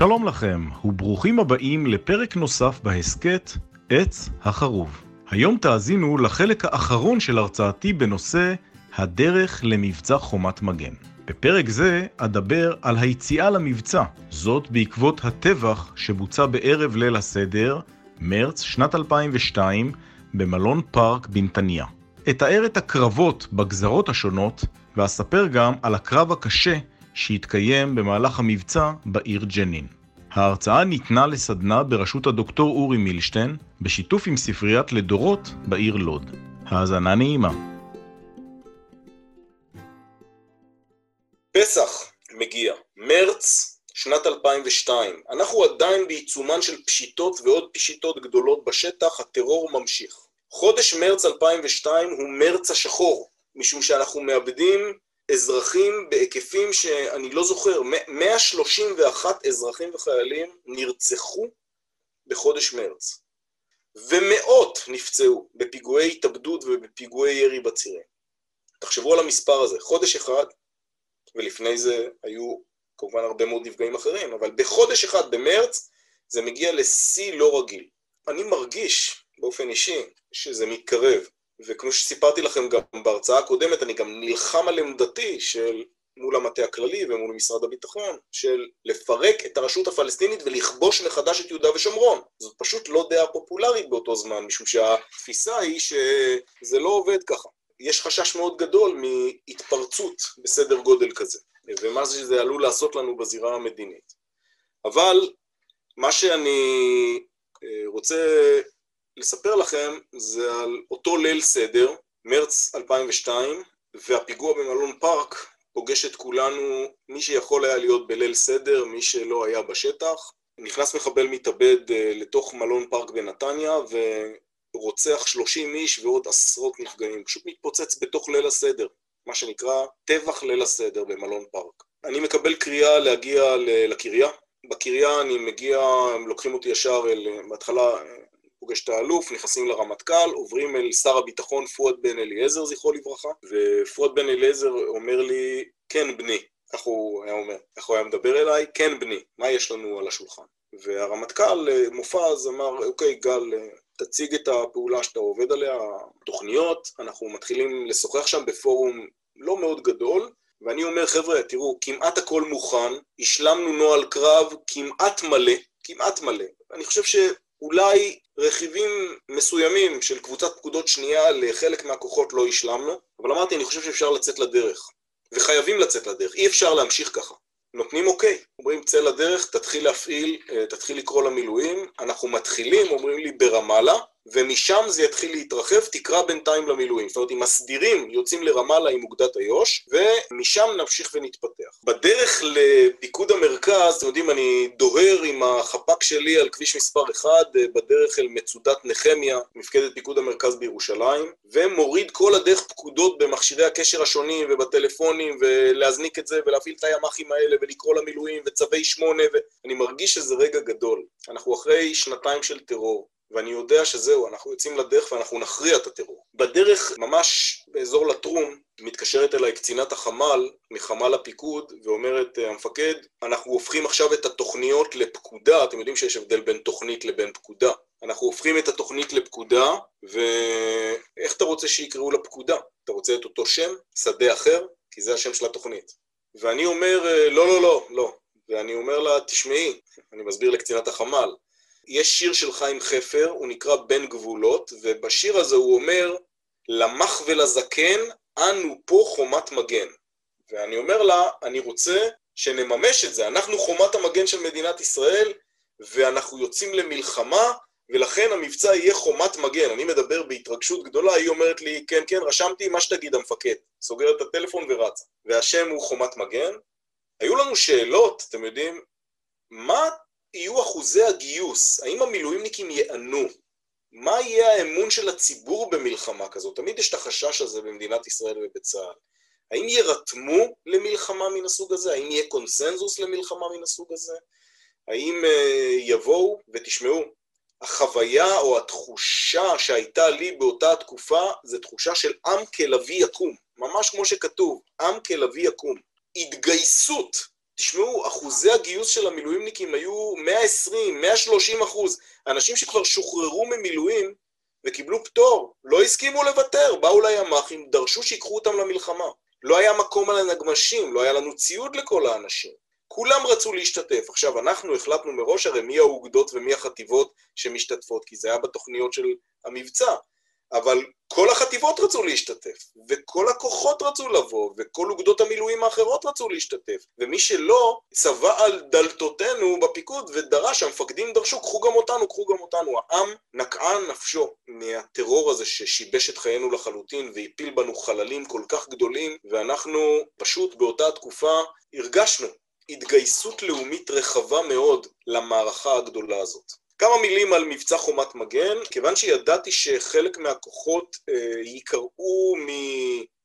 שלום לכם, וברוכים הבאים לפרק נוסף בהסכת עץ החרוב. היום תאזינו לחלק האחרון של הרצאתי בנושא הדרך למבצע חומת מגן. בפרק זה אדבר על היציאה למבצע, זאת בעקבות הטבח שבוצע בערב ליל הסדר, מרץ שנת 2002, במלון פארק בנתניה. אתאר את הקרבות בגזרות השונות, ואספר גם על הקרב הקשה שהתקיים במהלך המבצע בעיר ג'נין. ההרצאה ניתנה לסדנה בראשות הדוקטור אורי מילשטיין, בשיתוף עם ספריית לדורות בעיר לוד. האזנה נעימה. פסח מגיע, מרץ שנת 2002. אנחנו עדיין בעיצומן של פשיטות ועוד פשיטות גדולות בשטח, הטרור ממשיך. חודש מרץ 2002 הוא מרץ השחור, משום שאנחנו מאבדים אזרחים בהיקפים שאני לא זוכר, 131 אזרחים וחיילים נרצחו בחודש מרץ, ומאות נפצעו בפיגועי התאבדות ובפיגועי ירי בצירים. תחשבו על המספר הזה, חודש אחד, ולפני זה היו כמובן הרבה מאוד נפגעים אחרים, אבל בחודש אחד, במרץ, זה מגיע לשיא לא רגיל. אני מרגיש באופן אישי שזה מתקרב. וכמו שסיפרתי לכם גם בהרצאה הקודמת, אני גם נלחם על עמדתי של מול המטה הכללי ומול משרד הביטחון, של לפרק את הרשות הפלסטינית ולכבוש מחדש את יהודה ושומרון. זאת פשוט לא דעה פופולרית באותו זמן, משום שהתפיסה היא שזה לא עובד ככה. יש חשש מאוד גדול מהתפרצות בסדר גודל כזה, ומה שזה עלול לעשות לנו בזירה המדינית. אבל מה שאני אה, רוצה לספר לכם זה על אותו ליל סדר, מרץ 2002, והפיגוע במלון פארק פוגש את כולנו, מי שיכול היה להיות בליל סדר, מי שלא היה בשטח. נכנס מחבל מתאבד אה, לתוך מלון פארק בנתניה ורוצח 30 איש ועוד עשרות נפגעים. פשוט מתפוצץ בתוך ליל הסדר, מה שנקרא טבח ליל הסדר במלון פארק. אני מקבל קריאה להגיע לקריה. בקריה אני מגיע, הם לוקחים אותי ישר אל, בהתחלה פוגש את האלוף, נכנסים לרמטכ"ל, עוברים אל שר הביטחון פואד בן אליעזר, זכרו לברכה, ופואד בן אליעזר אומר לי, כן בני, כך הוא היה אומר, איך הוא היה מדבר אליי, כן בני, מה יש לנו על השולחן? והרמטכ"ל מופז אמר, אוקיי גל, תציג את הפעולה שאתה עובד עליה, תוכניות, אנחנו מתחילים לשוחח שם בפורום לא מאוד גדול, ואני אומר, חבר'ה, תראו, כמעט הכל מוכן, השלמנו נוהל קרב כמעט מלא, כמעט מלא. אני חושב שאולי רכיבים מסוימים של קבוצת פקודות שנייה לחלק מהכוחות לא השלמנו, אבל אמרתי, אני חושב שאפשר לצאת לדרך, וחייבים לצאת לדרך, אי אפשר להמשיך ככה. נותנים אוקיי, אומרים צא לדרך, תתחיל להפעיל, אה, תתחיל לקרוא למילואים, אנחנו מתחילים, אומרים לי ברמאללה, ומשם זה יתחיל להתרחב, תקרא בינתיים למילואים. זאת אומרת, אם הסדירים יוצאים לרמאללה עם אוגדת איו"ש, ומשם נמשיך ונתפתח. בדרך לפיקוד המרכז, אתם יודעים, אני דוהר עם החפ"ק שלי על כביש מספר 1, אה, בדרך אל מצודת נחמיה, מפקדת פיקוד המרכז בירושלים, ומוריד כל הדרך פקודות במכשירי הקשר השונים ובטלפונים, ולהזניק את זה, ולהפעיל את הימ"חים האלה, ולקרוא למילואים, וצווי שמונה, ואני מרגיש שזה רגע גדול. אנחנו אחרי שנתיים של טרור. ואני יודע שזהו, אנחנו יוצאים לדרך ואנחנו נכריע את הטרור. בדרך, ממש באזור לטרום, מתקשרת אליי קצינת החמ"ל מחמ"ל הפיקוד ואומרת, המפקד, אנחנו הופכים עכשיו את התוכניות לפקודה, אתם יודעים שיש הבדל בין תוכנית לבין פקודה. אנחנו הופכים את התוכנית לפקודה, ואיך אתה רוצה שיקראו לפקודה? אתה רוצה את אותו שם? שדה אחר? כי זה השם של התוכנית. ואני אומר, לא, לא, לא, לא. ואני אומר לה, תשמעי, אני מסביר לקצינת החמ"ל, יש שיר של חיים חפר, הוא נקרא בין גבולות, ובשיר הזה הוא אומר, למח ולזקן, אנו פה חומת מגן. ואני אומר לה, אני רוצה שנממש את זה, אנחנו חומת המגן של מדינת ישראל, ואנחנו יוצאים למלחמה, ולכן המבצע יהיה חומת מגן. אני מדבר בהתרגשות גדולה, היא אומרת לי, כן, כן, רשמתי מה שתגיד המפקד. סוגר את הטלפון ורצה. והשם הוא חומת מגן. היו לנו שאלות, אתם יודעים, מה יהיו אחוזי הגיוס? האם המילואימניקים ייענו? מה יהיה האמון של הציבור במלחמה כזאת? תמיד יש את החשש הזה במדינת ישראל ובצה"ל. האם יירתמו למלחמה מן הסוג הזה? האם יהיה קונסנזוס למלחמה מן הסוג הזה? האם uh, יבואו ותשמעו, החוויה או התחושה שהייתה לי באותה התקופה זה תחושה של עם כלביא יקום, ממש כמו שכתוב, עם כלביא יקום. התגייסות תשמעו, אחוזי הגיוס של המילואימניקים היו 120, 130 אחוז. אנשים שכבר שוחררו ממילואים וקיבלו פטור, לא הסכימו לוותר, באו לימ"חים, דרשו שיקחו אותם למלחמה. לא היה מקום על הנגמשים, לא היה לנו ציוד לכל האנשים. כולם רצו להשתתף. עכשיו, אנחנו החלטנו מראש הרי מי האוגדות ומי החטיבות שמשתתפות, כי זה היה בתוכניות של המבצע. אבל כל החטיבות רצו להשתתף, וכל הכוחות רצו לבוא, וכל אוגדות המילואים האחרות רצו להשתתף, ומי שלא, צבע על דלתותינו בפיקוד ודרש, המפקדים דרשו, קחו גם אותנו, קחו גם אותנו. העם נקעה נפשו מהטרור הזה ששיבש את חיינו לחלוטין והפיל בנו חללים כל כך גדולים, ואנחנו פשוט באותה תקופה הרגשנו התגייסות לאומית רחבה מאוד למערכה הגדולה הזאת. כמה מילים על מבצע חומת מגן, כיוון שידעתי שחלק מהכוחות אה, ייקראו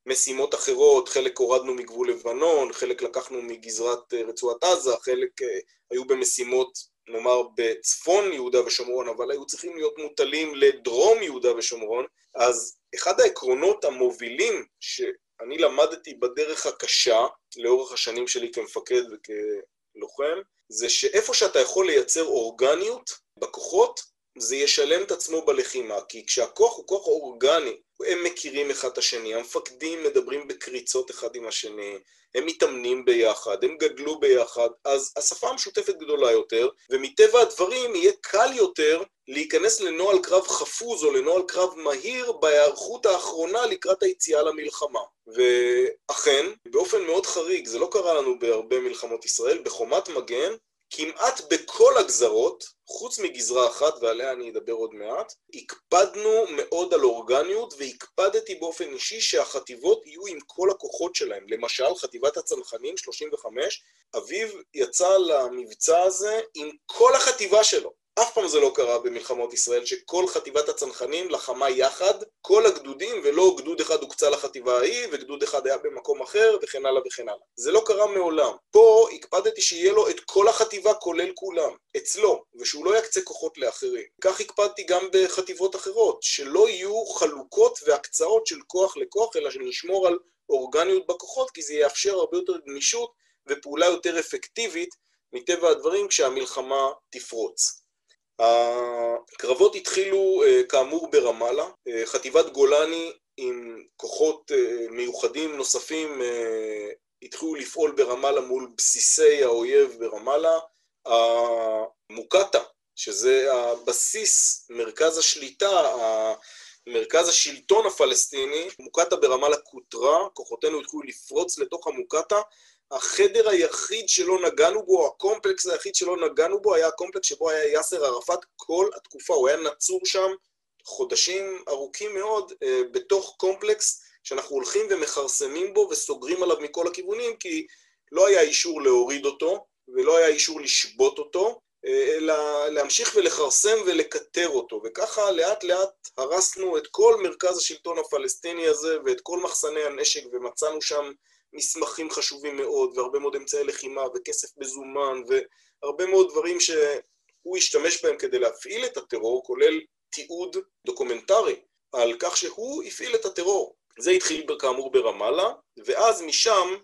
ממשימות אחרות, חלק הורדנו מגבול לבנון, חלק לקחנו מגזרת אה, רצועת עזה, חלק אה, היו במשימות נאמר בצפון יהודה ושומרון, אבל היו צריכים להיות מוטלים לדרום יהודה ושומרון, אז אחד העקרונות המובילים שאני למדתי בדרך הקשה, לאורך השנים שלי כמפקד וכלוחם, זה שאיפה שאתה יכול לייצר אורגניות, בכוחות, זה ישלם את עצמו בלחימה, כי כשהכוח הוא כוח אורגני, הם מכירים אחד את השני, המפקדים מדברים בקריצות אחד עם השני, הם מתאמנים ביחד, הם גדלו ביחד, אז השפה המשותפת גדולה יותר, ומטבע הדברים יהיה קל יותר להיכנס לנוהל קרב חפוז או לנוהל קרב מהיר בהיערכות האחרונה לקראת היציאה למלחמה. ואכן, באופן מאוד חריג, זה לא קרה לנו בהרבה מלחמות ישראל, בחומת מגן כמעט בכל הגזרות, חוץ מגזרה אחת, ועליה אני אדבר עוד מעט, הקפדנו מאוד על אורגניות, והקפדתי באופן אישי שהחטיבות יהיו עם כל הכוחות שלהם. למשל, חטיבת הצנחנים, 35, אביב יצא למבצע הזה עם כל החטיבה שלו. אף פעם זה לא קרה במלחמות ישראל, שכל חטיבת הצנחנים לחמה יחד, כל הגדודים, ולא גדוד אחד הוקצה לחטיבה ההיא, וגדוד אחד היה במקום אחר, וכן הלאה וכן הלאה. זה לא קרה מעולם. פה הקפדתי שיהיה לו את כל החטיבה, כולל כולם, אצלו, ושהוא לא יקצה כוחות לאחרים. כך הקפדתי גם בחטיבות אחרות, שלא יהיו חלוקות והקצאות של כוח לכוח, אלא שנשמור על אורגניות בכוחות, כי זה יאפשר הרבה יותר גמישות ופעולה יותר אפקטיבית מטבע הדברים כשהמלחמה תפרוץ. הקרבות התחילו אה, כאמור ברמאללה, אה, חטיבת גולני עם כוחות אה, מיוחדים נוספים התחילו לפעול ברמאללה מול בסיסי האויב ברמאללה. המוקטה, שזה הבסיס, מרכז השליטה, מרכז השלטון הפלסטיני, מוקטה ברמאללה כותרה, כוחותינו התחילו לפרוץ לתוך המוקטה החדר היחיד שלא נגענו בו, הקומפלקס היחיד שלא נגענו בו, היה הקומפלקס שבו היה יאסר ערפאת כל התקופה, הוא היה נצור שם חודשים ארוכים מאוד אה, בתוך קומפלקס שאנחנו הולכים ומכרסמים בו וסוגרים עליו מכל הכיוונים, כי לא היה אישור להוריד אותו ולא היה אישור לשבות אותו, אה, אלא להמשיך ולכרסם ולכתר אותו, וככה לאט לאט הרסנו את כל מרכז השלטון הפלסטיני הזה ואת כל מחסני הנשק ומצאנו שם מסמכים חשובים מאוד, והרבה מאוד אמצעי לחימה, וכסף מזומן, והרבה מאוד דברים שהוא השתמש בהם כדי להפעיל את הטרור, כולל תיעוד דוקומנטרי על כך שהוא הפעיל את הטרור. זה התחיל כאמור ברמאללה, ואז משם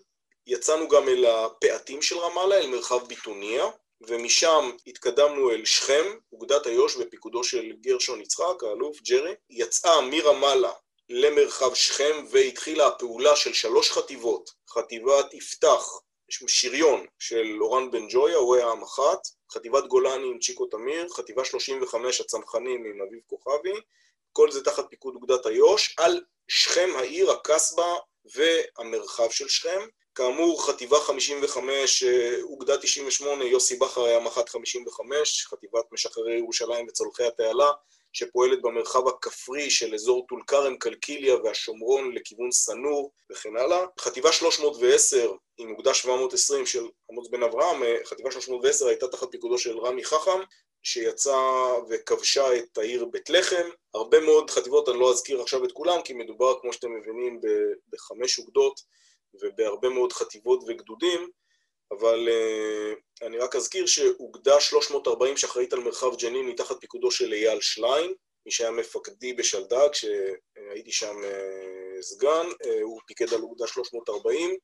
יצאנו גם אל הפאתים של רמאללה, אל מרחב ביטוניה, ומשם התקדמנו אל שכם, אוגדת איו"ש בפיקודו של גרשון יצחק, האלוף ג'רי, יצאה מרמאללה למרחב שכם והתחילה הפעולה של שלוש חטיבות, חטיבת יפתח, שריון של אורן בן ג'ויה, הוא היה המח"ט, חטיבת גולני עם צ'יקו תמיר, חטיבה 35 הצנחנים עם אביב כוכבי, כל זה תחת פיקוד אוגדת איו"ש, על שכם העיר, הקסבה והמרחב של שכם. כאמור, חטיבה 55, אוגדה 98, יוסי בכר היה מח"ט 55, חטיבת משחררי ירושלים וצולחי התעלה, שפועלת במרחב הכפרי של אזור טול כרם, קלקיליה והשומרון לכיוון סנור וכן הלאה. חטיבה 310 עם אוגדה 720 של עמוס בן אברהם, חטיבה 310 הייתה תחת פיקודו של רמי חכם, שיצאה וכבשה את העיר בית לחם. הרבה מאוד חטיבות, אני לא אזכיר עכשיו את כולם, כי מדובר, כמו שאתם מבינים, בחמש אוגדות ובהרבה מאוד חטיבות וגדודים. אבל uh, אני רק אזכיר שאוגדה 340 שאחראית על מרחב ג'נין מתחת פיקודו של אייל שליין, מי שהיה מפקדי בשלדג, שהייתי שם uh, סגן, uh, הוא פיקד על אוגדה 340,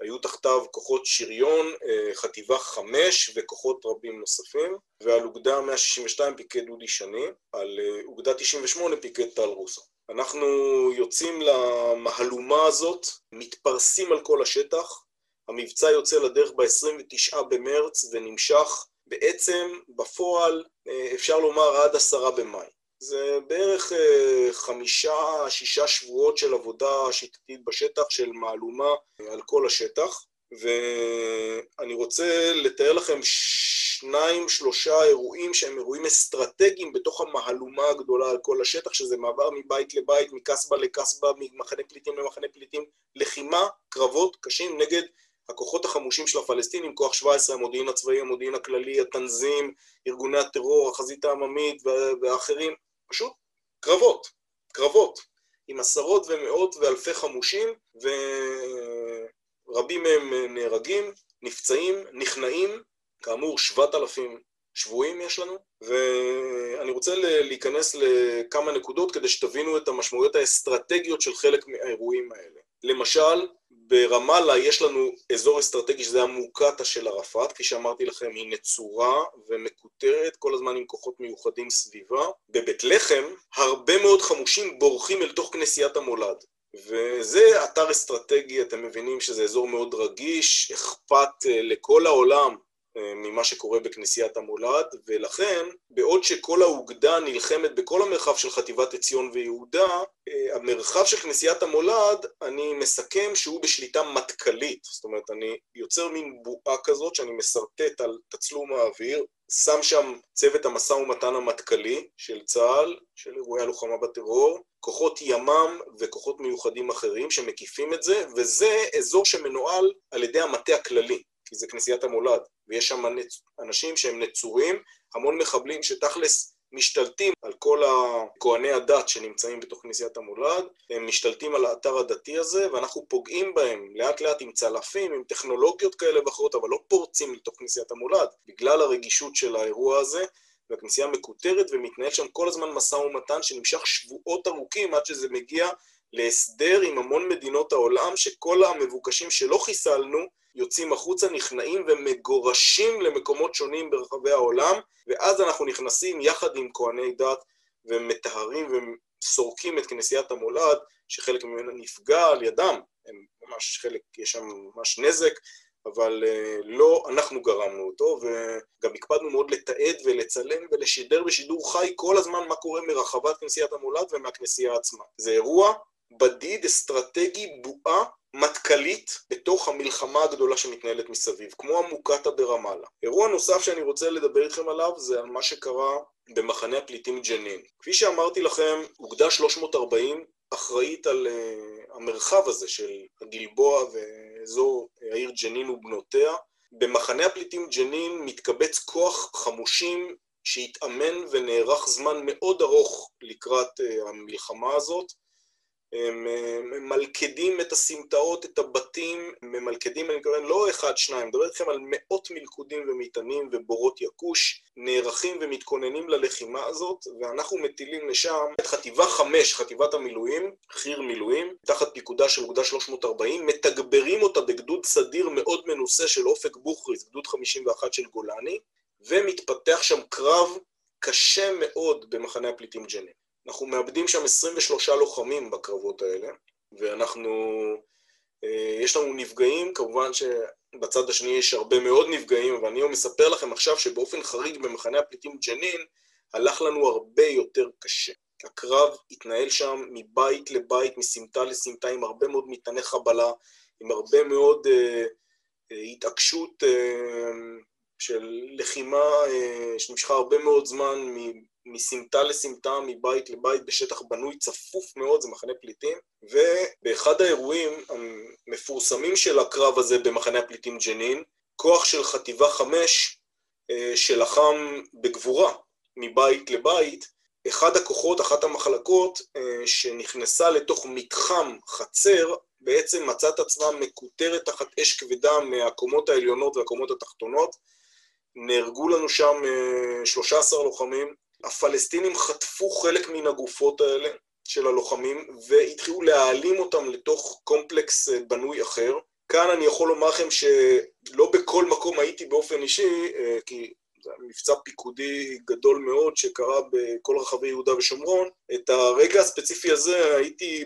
היו תחתיו כוחות שריון, חטיבה חמש וכוחות רבים נוספים, ועל אוגדה 162 פיקד אודי שני, על אוגדה 98 פיקד טל רוסו. אנחנו יוצאים למהלומה הזאת, מתפרסים על כל השטח, המבצע יוצא לדרך ב-29 במרץ ונמשך. בעצם בפועל אפשר לומר עד עשרה במאי. זה בערך חמישה, שישה שבועות של עבודה שיטתית בשטח, של מהלומה על כל השטח, ואני רוצה לתאר לכם שניים, שלושה אירועים שהם אירועים אסטרטגיים בתוך המהלומה הגדולה על כל השטח, שזה מעבר מבית לבית, מקסבה לקסבה, ממחנה פליטים למחנה פליטים, לחימה, קרבות קשים נגד הכוחות החמושים של הפלסטינים, כוח 17, המודיעין הצבאי, המודיעין הכללי, התנזים, ארגוני הטרור, החזית העממית ואחרים, פשוט קרבות, קרבות, עם עשרות ומאות ואלפי חמושים, ורבים מהם נהרגים, נפצעים, נכנעים, כאמור 7,000 שבויים יש לנו, ואני רוצה להיכנס לכמה נקודות כדי שתבינו את המשמעויות האסטרטגיות של חלק מהאירועים האלה. למשל, ברמאללה יש לנו אזור אסטרטגי שזה המוקטעה של ערפאת, כפי שאמרתי לכם, היא נצורה ומקוטרת, כל הזמן עם כוחות מיוחדים סביבה. בבית לחם, הרבה מאוד חמושים בורחים אל תוך כנסיית המולד. וזה אתר אסטרטגי, אתם מבינים שזה אזור מאוד רגיש, אכפת לכל העולם ממה שקורה בכנסיית המולד, ולכן, בעוד שכל האוגדה נלחמת בכל המרחב של חטיבת עציון ויהודה, המרחב של כנסיית המולד, אני מסכם שהוא בשליטה מטכ"לית, זאת אומרת, אני יוצר מין בועה כזאת שאני מסרטט על תצלום האוויר, שם שם צוות המשא ומתן המטכ"לי של צה"ל, של אירועי הלוחמה בטרור, כוחות ימ"מ וכוחות מיוחדים אחרים שמקיפים את זה, וזה אזור שמנוהל על ידי המטה הכללי, כי זה כנסיית המולד. ויש שם אנשים שהם נצורים, המון מחבלים שתכלס משתלטים על כל הכהני הדת שנמצאים בתוך כנסיית המולד, הם משתלטים על האתר הדתי הזה, ואנחנו פוגעים בהם לאט לאט עם צלפים, עם טכנולוגיות כאלה ואחרות, אבל לא פורצים לתוך כנסיית המולד, בגלל הרגישות של האירוע הזה, והכנסייה מקוטרת ומתנהל שם כל הזמן משא ומתן שנמשך שבועות ארוכים עד שזה מגיע להסדר עם המון מדינות העולם, שכל המבוקשים שלא חיסלנו, יוצאים החוצה, נכנעים ומגורשים למקומות שונים ברחבי העולם, ואז אנחנו נכנסים יחד עם כהני דת ומטהרים וסורקים את כנסיית המולד, שחלק ממנה נפגע על ידם, הם ממש חלק, יש שם ממש נזק, אבל לא אנחנו גרמנו אותו, וגם הקפדנו מאוד לתעד ולצלם ולשדר בשידור חי כל הזמן מה קורה מרחבת כנסיית המולד ומהכנסייה עצמה. זה אירוע בדיד, אסטרטגי, בועה מטכ"לית בתוך המלחמה הגדולה שמתנהלת מסביב, כמו המוקטעה ברמאללה. אירוע נוסף שאני רוצה לדבר איתכם עליו זה על מה שקרה במחנה הפליטים ג'נין. כפי שאמרתי לכם, אוגדה 340 אחראית על uh, המרחב הזה של הגלבוע ואזור העיר ג'נין ובנותיה. במחנה הפליטים ג'נין מתקבץ כוח חמושים שהתאמן ונערך זמן מאוד ארוך לקראת uh, המלחמה הזאת. הם ממלכדים את הסמטאות, את הבתים, ממלכדים, אני מתכוון לא אחד, שניים, אני מדבר איתכם על מאות מלכודים ומטענים ובורות יכוש, נערכים ומתכוננים ללחימה הזאת, ואנחנו מטילים לשם את חטיבה חמש, חטיבת המילואים, חי"ר מילואים, תחת פיקודה של אוגדה 340, מתגברים אותה בגדוד סדיר מאוד מנוסה של אופק בוכריס, גדוד 51 של גולני, ומתפתח שם קרב קשה מאוד במחנה הפליטים ג'נין. אנחנו מאבדים שם 23 לוחמים בקרבות האלה, ואנחנו, אה, יש לנו נפגעים, כמובן שבצד השני יש הרבה מאוד נפגעים, אבל אני מספר לכם עכשיו שבאופן חריג במחנה הפליטים ג'נין, הלך לנו הרבה יותר קשה. הקרב התנהל שם מבית לבית, מסמטה לסמטה, עם הרבה מאוד מטעני חבלה, עם הרבה מאוד uh, uh, התעקשות uh, של לחימה uh, שנמשכה הרבה מאוד זמן מסמטה לסמטה, מבית לבית, בשטח בנוי צפוף מאוד, זה מחנה פליטים, ובאחד האירועים המפורסמים של הקרב הזה במחנה הפליטים ג'נין, כוח של חטיבה חמש אה, שלחם בגבורה מבית לבית, אחד הכוחות, אחת המחלקות אה, שנכנסה לתוך מתחם חצר, בעצם מצאה את עצמה מקוטרת תחת אש כבדה מהקומות העליונות והקומות התחתונות. נהרגו לנו שם 13 אה, לוחמים, הפלסטינים חטפו חלק מן הגופות האלה של הלוחמים והתחילו להעלים אותם לתוך קומפלקס אה, בנוי אחר. כאן אני יכול לומר לכם שלא בכל מקום הייתי באופן אישי, כי זה מבצע פיקודי גדול מאוד שקרה בכל רחבי יהודה ושומרון. את הרגע הספציפי הזה הייתי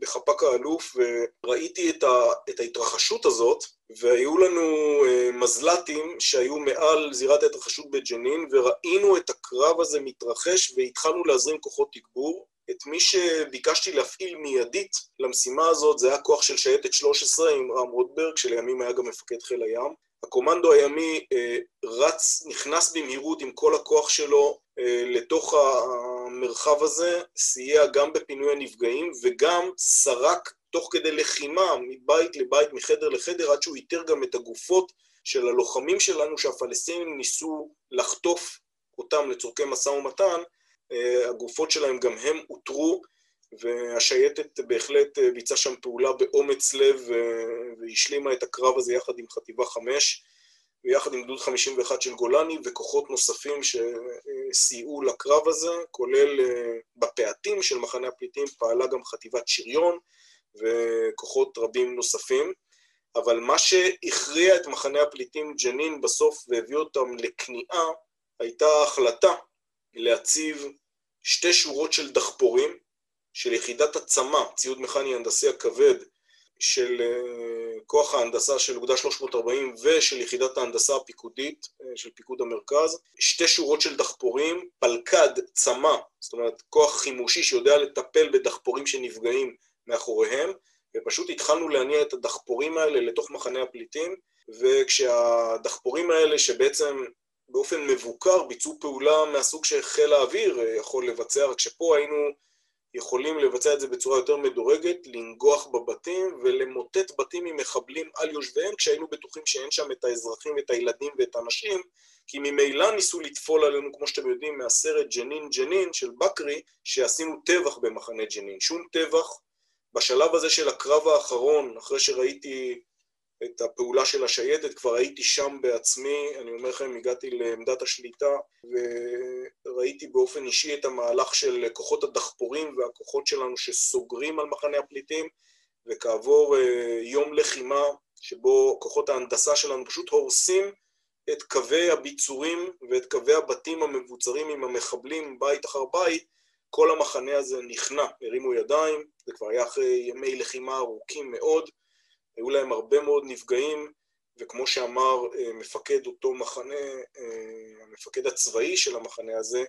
בחפ"ק האלוף וראיתי את, ה, את ההתרחשות הזאת, והיו לנו אה, מזל"טים שהיו מעל זירת ההתרחשות בג'נין, וראינו את הקרב הזה מתרחש והתחלנו להזרים כוחות תגבור. את מי שביקשתי להפעיל מיידית למשימה הזאת זה היה כוח של שייטת 13 עם רם רוטברג, שלימים היה גם מפקד חיל הים. הקומנדו הימי אה, רץ, נכנס במהירות עם כל הכוח שלו אה, לתוך המרחב הזה, סייע גם בפינוי הנפגעים וגם סרק תוך כדי לחימה מבית לבית, מחדר לחדר, עד שהוא איתר גם את הגופות של הלוחמים שלנו שהפלסטינים ניסו לחטוף אותם לצורכי משא ומתן, אה, הגופות שלהם גם הם אותרו והשייטת בהחלט אה, ביצעה שם פעולה באומץ לב אה, והשלימה את הקרב הזה יחד עם חטיבה 5 ויחד עם גדוד 51 של גולני וכוחות נוספים שסייעו לקרב הזה, כולל אה, בפאתים של מחנה הפליטים פעלה גם חטיבת שריון וכוחות רבים נוספים. אבל מה שהכריע את מחנה הפליטים ג'נין בסוף והביא אותם לכניעה הייתה החלטה להציב שתי שורות של דחפורים של יחידת הצמ"ה, ציוד מכני הנדסי הכבד, של אה, כוח ההנדסה של אוגדה 340 ושל יחידת ההנדסה הפיקודית אה, של פיקוד המרכז, שתי שורות של דחפורים, פלקד, צמ"ה, זאת אומרת כוח חימושי שיודע לטפל בדחפורים שנפגעים מאחוריהם, ופשוט התחלנו להניע את הדחפורים האלה לתוך מחנה הפליטים, וכשהדחפורים האלה שבעצם באופן מבוקר ביצעו פעולה מהסוג שחיל האוויר אה, יכול לבצע, רק שפה היינו יכולים לבצע את זה בצורה יותר מדורגת, לנגוח בבתים ולמוטט בתים ממחבלים על יושביהם, כשהיינו בטוחים שאין שם את האזרחים, את הילדים ואת הנשים, כי ממילא ניסו לטפול עלינו, כמו שאתם יודעים, מהסרט ג'נין ג'נין של בקרי, שעשינו טבח במחנה ג'נין. שום טבח. בשלב הזה של הקרב האחרון, אחרי שראיתי את הפעולה של השייטת, כבר הייתי שם בעצמי, אני אומר לכם, הגעתי לעמדת השליטה וראיתי באופן אישי את המהלך של כוחות הדחפורים והכוחות שלנו שסוגרים על מחנה הפליטים וכעבור אה, יום לחימה שבו כוחות ההנדסה שלנו פשוט הורסים את קווי הביצורים ואת קווי הבתים המבוצרים עם המחבלים בית אחר בית, כל המחנה הזה נכנע, הרימו ידיים, זה כבר היה אחרי ימי לחימה ארוכים מאוד, היו להם הרבה מאוד נפגעים, וכמו שאמר אה, מפקד אותו מחנה, אה, המפקד הצבאי של המחנה הזה,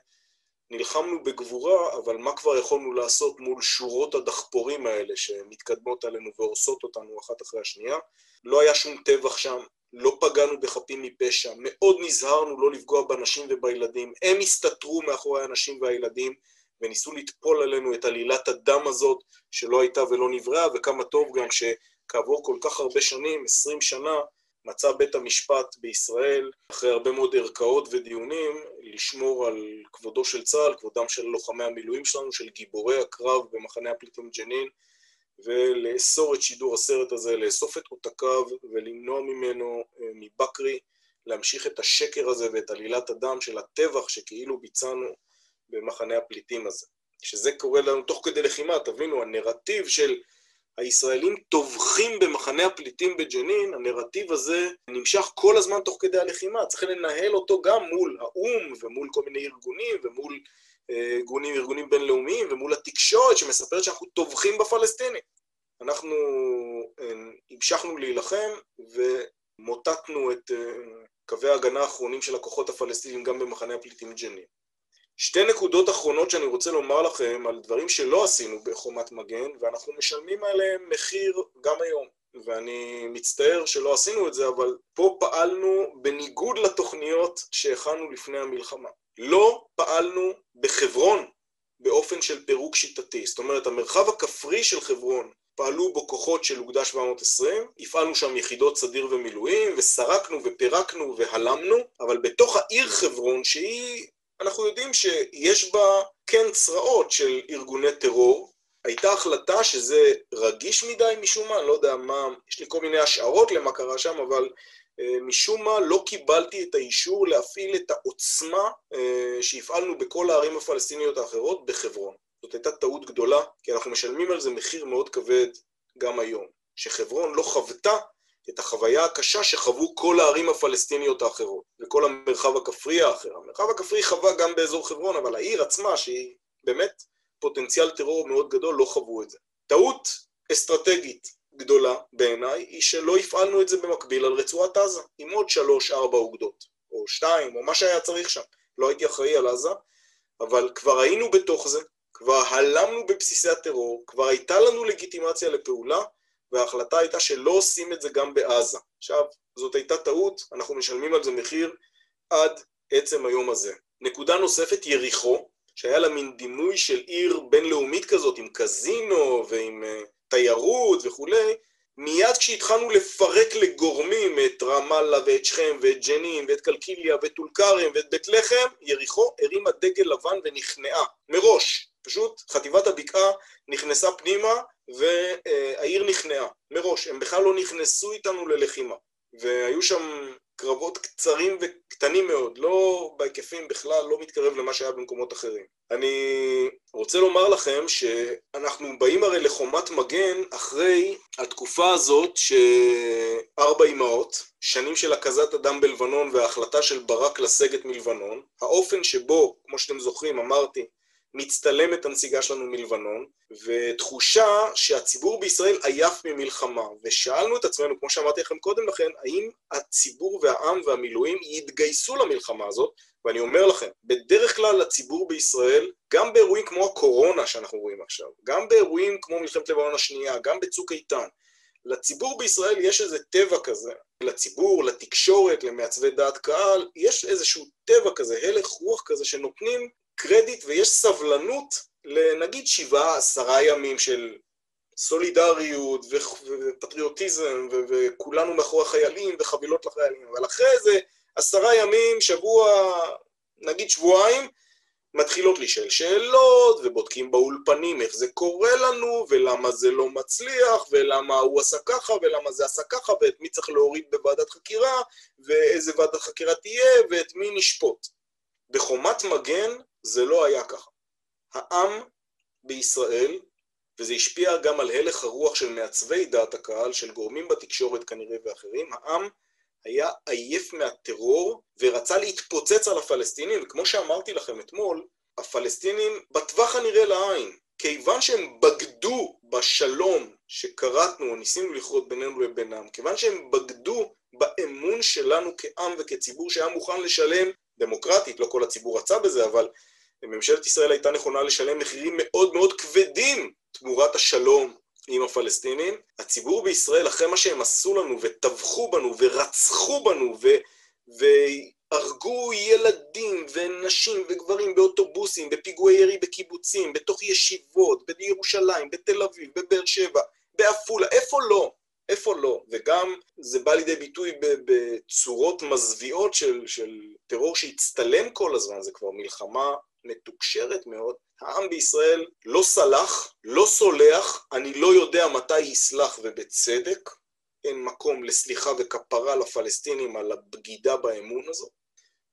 נלחמנו בגבורה, אבל מה כבר יכולנו לעשות מול שורות הדחפורים האלה שמתקדמות עלינו והורסות אותנו אחת אחרי השנייה? לא היה שום טבח שם, לא פגענו בחפים מפשע, מאוד נזהרנו לא לפגוע בנשים ובילדים, הם הסתתרו מאחורי הנשים והילדים וניסו לטפול עלינו את עלילת הדם הזאת שלא הייתה ולא נבראה, וכמה טוב גם ש... כעבור כל כך הרבה שנים, 20 שנה, מצא בית המשפט בישראל, אחרי הרבה מאוד ערכאות ודיונים, לשמור על כבודו של צה"ל, כבודם של לוחמי המילואים שלנו, של גיבורי הקרב במחנה הפליטים ג'נין, ולאסור את שידור הסרט הזה, לאסוף את עותקיו ולמנוע ממנו אה, מבקרי להמשיך את השקר הזה ואת עלילת הדם של הטבח שכאילו ביצענו במחנה הפליטים הזה. שזה קורה לנו תוך כדי לחימה, תבינו, הנרטיב של הישראלים טובחים במחנה הפליטים בג'נין, הנרטיב הזה נמשך כל הזמן תוך כדי הלחימה, צריך לנהל אותו גם מול האו"ם ומול כל מיני ארגונים ומול אה, ארגונים, ארגונים בינלאומיים ומול התקשורת שמספרת שאנחנו טובחים בפלסטינים. אנחנו אה, המשכנו להילחם ומוטטנו את אה, קווי ההגנה האחרונים של הכוחות הפלסטינים גם במחנה הפליטים ג'נין. שתי נקודות אחרונות שאני רוצה לומר לכם על דברים שלא עשינו בחומת מגן, ואנחנו משלמים עליהם מחיר גם היום. ואני מצטער שלא עשינו את זה, אבל פה פעלנו בניגוד לתוכניות שהכנו לפני המלחמה. לא פעלנו בחברון באופן של פירוק שיטתי. זאת אומרת, המרחב הכפרי של חברון, פעלו בו כוחות של אוגדה 720, הפעלנו שם יחידות סדיר ומילואים, וסרקנו ופירקנו והלמנו, אבל בתוך העיר חברון, שהיא אנחנו יודעים שיש בה כן צרעות של ארגוני טרור. הייתה החלטה שזה רגיש מדי משום מה, אני לא יודע מה, יש לי כל מיני השערות למה קרה שם, אבל אה, משום מה לא קיבלתי את האישור להפעיל את העוצמה אה, שהפעלנו בכל הערים הפלסטיניות האחרות בחברון. זאת הייתה טעות גדולה, כי אנחנו משלמים על זה מחיר מאוד כבד גם היום. שחברון לא חוותה את החוויה הקשה שחוו כל הערים הפלסטיניות האחרות וכל המרחב הכפרי האחר. המרחב הכפרי חווה גם באזור חברון, אבל העיר עצמה, שהיא באמת פוטנציאל טרור מאוד גדול, לא חוו את זה. טעות אסטרטגית גדולה בעיניי היא שלא הפעלנו את זה במקביל על רצועת עזה, עם עוד שלוש-ארבע אוגדות, או שתיים, או מה שהיה צריך שם. לא הייתי אחראי על עזה, אבל כבר היינו בתוך זה, כבר הלמנו בבסיסי הטרור, כבר הייתה לנו לגיטימציה לפעולה, וההחלטה הייתה שלא עושים את זה גם בעזה. עכשיו, זאת הייתה טעות, אנחנו משלמים על זה מחיר עד עצם היום הזה. נקודה נוספת, יריחו, שהיה לה מין דימוי של עיר בינלאומית כזאת, עם קזינו ועם uh, תיירות וכולי, מיד כשהתחלנו לפרק לגורמים את רמאללה ואת שכם ואת ג'נין ואת קלקיליה ואת טול כרם ואת בית לחם, יריחו הרימה דגל לבן ונכנעה, מראש. פשוט חטיבת הבקעה נכנסה פנימה והעיר נכנעה, מראש. הם בכלל לא נכנסו איתנו ללחימה. והיו שם קרבות קצרים וקטנים מאוד, לא בהיקפים בכלל, לא מתקרב למה שהיה במקומות אחרים. אני רוצה לומר לכם שאנחנו באים הרי לחומת מגן אחרי התקופה הזאת שארבע אמהות, שנים של הקזת הדם בלבנון וההחלטה של ברק לסגת מלבנון, האופן שבו, כמו שאתם זוכרים, אמרתי, מצטלמת הנסיגה שלנו מלבנון, ותחושה שהציבור בישראל עייף ממלחמה, ושאלנו את עצמנו, כמו שאמרתי לכם קודם לכן, האם הציבור והעם והמילואים יתגייסו למלחמה הזאת, ואני אומר לכם, בדרך כלל הציבור בישראל, גם באירועים כמו הקורונה שאנחנו רואים עכשיו, גם באירועים כמו מלחמת לבנון השנייה, גם בצוק איתן, לציבור בישראל יש איזה טבע כזה, לציבור, לתקשורת, למעצבי דעת קהל, יש איזשהו טבע כזה, הלך רוח כזה שנותנים קרדיט ויש סבלנות לנגיד שבעה, עשרה ימים של סולידריות ופטריוטיזם וכולנו מאחורי החיילים וחבילות לחיילים, אבל אחרי זה עשרה ימים, שבוע, נגיד שבועיים, מתחילות להישאל שאלות, ובודקים באולפנים איך זה קורה לנו, ולמה זה לא מצליח, ולמה הוא עשה ככה, ולמה זה עשה ככה, ואת מי צריך להוריד בוועדת חקירה, ואיזה ועדת חקירה תהיה, ואת מי נשפוט. בחומת מגן זה לא היה ככה. העם בישראל, וזה השפיע גם על הלך הרוח של מעצבי דעת הקהל, של גורמים בתקשורת כנראה ואחרים, העם היה עייף מהטרור ורצה להתפוצץ על הפלסטינים, וכמו שאמרתי לכם אתמול, הפלסטינים בטווח הנראה לעין, כיוון שהם בגדו בשלום שכרתנו או ניסינו לכרות בינינו לבינם, כיוון שהם בגדו באמון שלנו כעם וכציבור שהיה מוכן לשלם דמוקרטית, לא כל הציבור רצה בזה, אבל ממשלת ישראל הייתה נכונה לשלם מחירים מאוד מאוד כבדים תמורת השלום עם הפלסטינים. הציבור בישראל, אחרי מה שהם עשו לנו וטבחו בנו ורצחו בנו ו... והרגו ילדים ונשים וגברים באוטובוסים, בפיגועי ירי בקיבוצים, בתוך ישיבות, בירושלים, בתל אביב, בבאר שבע, בעפולה, איפה לא? איפה לא? וגם זה בא לידי ביטוי בצורות מזוויעות של, של טרור שהצטלם כל הזמן, זה כבר מלחמה מתוקשרת מאוד. העם בישראל לא סלח, לא סולח, אני לא יודע מתי יסלח ובצדק, אין מקום לסליחה וכפרה לפלסטינים על הבגידה באמון הזו.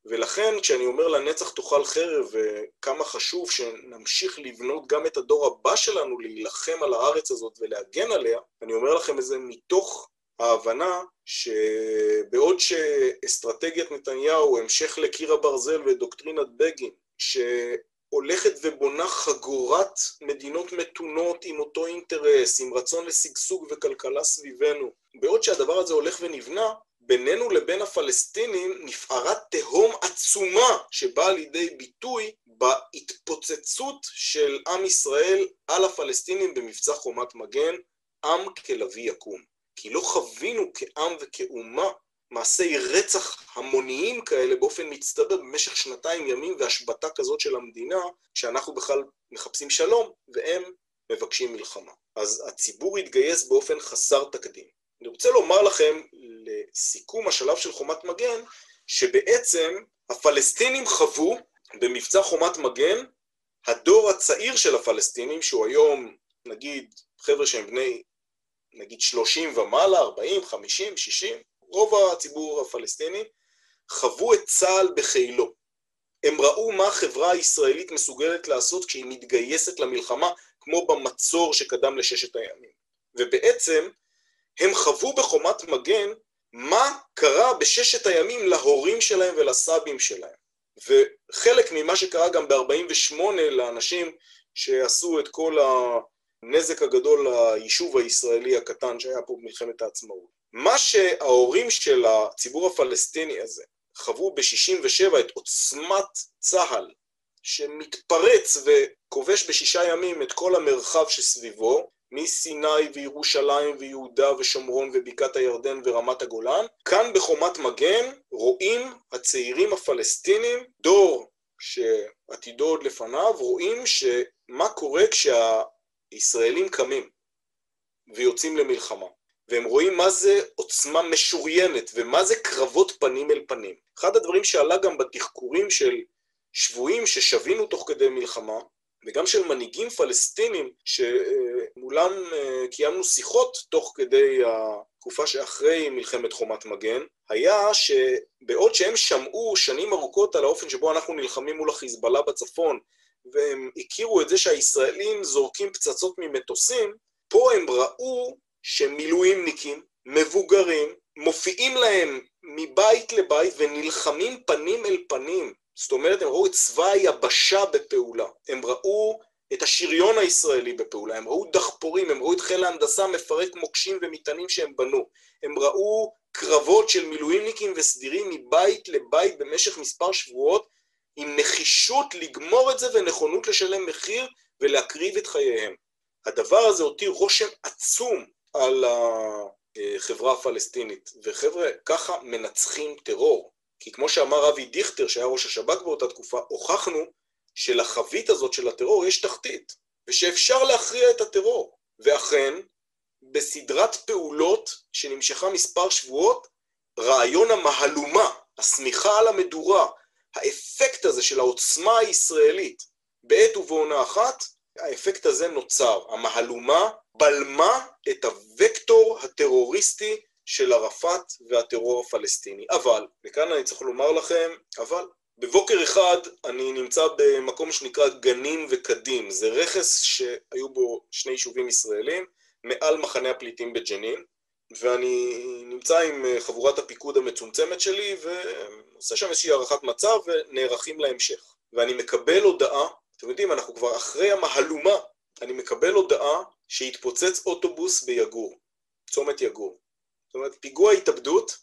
ולכן כשאני אומר לנצח תאכל חרב וכמה חשוב שנמשיך לבנות גם את הדור הבא שלנו להילחם על הארץ הזאת ולהגן עליה, אני אומר לכם את זה מתוך ההבנה שבעוד שאסטרטגיית נתניהו, המשך לקיר הברזל ודוקטרינת בגין, שהולכת ובונה חגורת מדינות מתונות עם אותו אינטרס, עם רצון לשגשוג וכלכלה סביבנו, בעוד שהדבר הזה הולך ונבנה, בינינו לבין הפלסטינים נפערה תהום עצומה שבאה לידי ביטוי בהתפוצצות של עם ישראל על הפלסטינים במבצע חומת מגן, עם כלביא יקום. כי לא חווינו כעם וכאומה מעשי רצח המוניים כאלה באופן מצטבר במשך שנתיים ימים והשבתה כזאת של המדינה, שאנחנו בכלל מחפשים שלום והם מבקשים מלחמה. אז הציבור התגייס באופן חסר תקדים. אני רוצה לומר לכם לסיכום השלב של חומת מגן, שבעצם הפלסטינים חוו במבצע חומת מגן, הדור הצעיר של הפלסטינים, שהוא היום נגיד חבר'ה שהם בני נגיד 30 ומעלה, 40, 50, 60, רוב הציבור הפלסטיני, חוו את צה"ל בחילו. הם ראו מה החברה הישראלית מסוגלת לעשות כשהיא מתגייסת למלחמה, כמו במצור שקדם לששת הימים. ובעצם הם חוו בחומת מגן מה קרה בששת הימים להורים שלהם ולסבים שלהם. וחלק ממה שקרה גם ב-48 לאנשים שעשו את כל הנזק הגדול ליישוב הישראלי הקטן שהיה פה במלחמת העצמאות. מה שההורים של הציבור הפלסטיני הזה חוו ב-67 את עוצמת צה"ל שמתפרץ וכובש בשישה ימים את כל המרחב שסביבו, מסיני וירושלים ויהודה ושומרון ובקעת הירדן ורמת הגולן, כאן בחומת מגן רואים הצעירים הפלסטינים, דור שעתידו עוד לפניו, רואים שמה קורה כשהישראלים קמים ויוצאים למלחמה. והם רואים מה זה עוצמה משוריינת ומה זה קרבות פנים אל פנים. אחד הדברים שעלה גם בתחקורים של שבויים ששבינו תוך כדי מלחמה, וגם של מנהיגים פלסטינים שמולם אה, קיימנו שיחות תוך כדי התקופה שאחרי מלחמת חומת מגן, היה שבעוד שהם שמעו שנים ארוכות על האופן שבו אנחנו נלחמים מול החיזבאללה בצפון, והם הכירו את זה שהישראלים זורקים פצצות ממטוסים, פה הם ראו שמילואימניקים, מבוגרים, מופיעים להם מבית לבית ונלחמים פנים אל פנים זאת אומרת, הם ראו את צבא היבשה בפעולה, הם ראו את השריון הישראלי בפעולה, הם ראו דחפורים, הם ראו את חיל ההנדסה מפרק מוקשים ומטענים שהם בנו, הם ראו קרבות של מילואימניקים וסדירים מבית לבית במשך מספר שבועות, עם נחישות לגמור את זה ונכונות לשלם מחיר ולהקריב את חייהם. הדבר הזה הותיר רושם עצום על החברה הפלסטינית, וחבר'ה, ככה מנצחים טרור. כי כמו שאמר אבי דיכטר, שהיה ראש השב"כ באותה תקופה, הוכחנו שלחבית הזאת של הטרור יש תחתית, ושאפשר להכריע את הטרור. ואכן, בסדרת פעולות שנמשכה מספר שבועות, רעיון המהלומה, השמיכה על המדורה, האפקט הזה של העוצמה הישראלית בעת ובעונה אחת, האפקט הזה נוצר. המהלומה בלמה את הוקטור הטרוריסטי של ערפאת והטרור הפלסטיני. אבל, וכאן אני צריך לומר לכם, אבל, בבוקר אחד אני נמצא במקום שנקרא גנים וקדים, זה רכס שהיו בו שני יישובים ישראלים, מעל מחנה הפליטים בג'נין, ואני נמצא עם חבורת הפיקוד המצומצמת שלי, ועושה שם איזושהי הערכת מצב ונערכים להמשך. ואני מקבל הודעה, אתם יודעים, אנחנו כבר אחרי המהלומה, אני מקבל הודעה שהתפוצץ אוטובוס ביגור, צומת יגור. זאת אומרת, פיגוע התאבדות,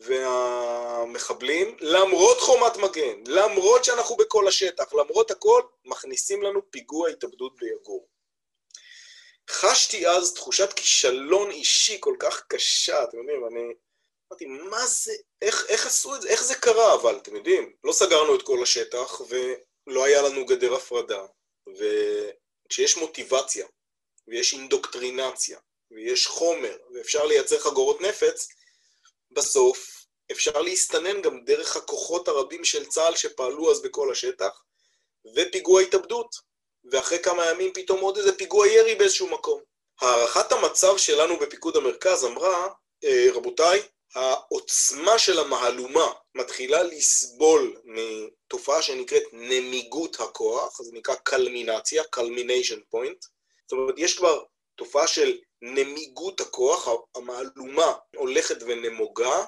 והמחבלים, למרות חומת מגן, למרות שאנחנו בכל השטח, למרות הכל, מכניסים לנו פיגוע התאבדות ביגור. חשתי אז תחושת כישלון אישי כל כך קשה, אתם יודעים, אני אמרתי, מה זה, איך, איך עשו את זה, איך זה קרה, אבל אתם יודעים, לא סגרנו את כל השטח ולא היה לנו גדר הפרדה, וכשיש מוטיבציה ויש אינדוקטרינציה ויש חומר, ואפשר לייצר חגורות נפץ, בסוף אפשר להסתנן גם דרך הכוחות הרבים של צה"ל שפעלו אז בכל השטח, ופיגוע התאבדות, ואחרי כמה ימים פתאום עוד איזה פיגוע ירי באיזשהו מקום. הערכת המצב שלנו בפיקוד המרכז אמרה, אה, רבותיי, העוצמה של המהלומה מתחילה לסבול מתופעה שנקראת נמיגות הכוח, זה נקרא קלמינציה, culmination point, זאת אומרת, יש כבר תופעה של נמיגות הכוח, המהלומה הולכת ונמוגה,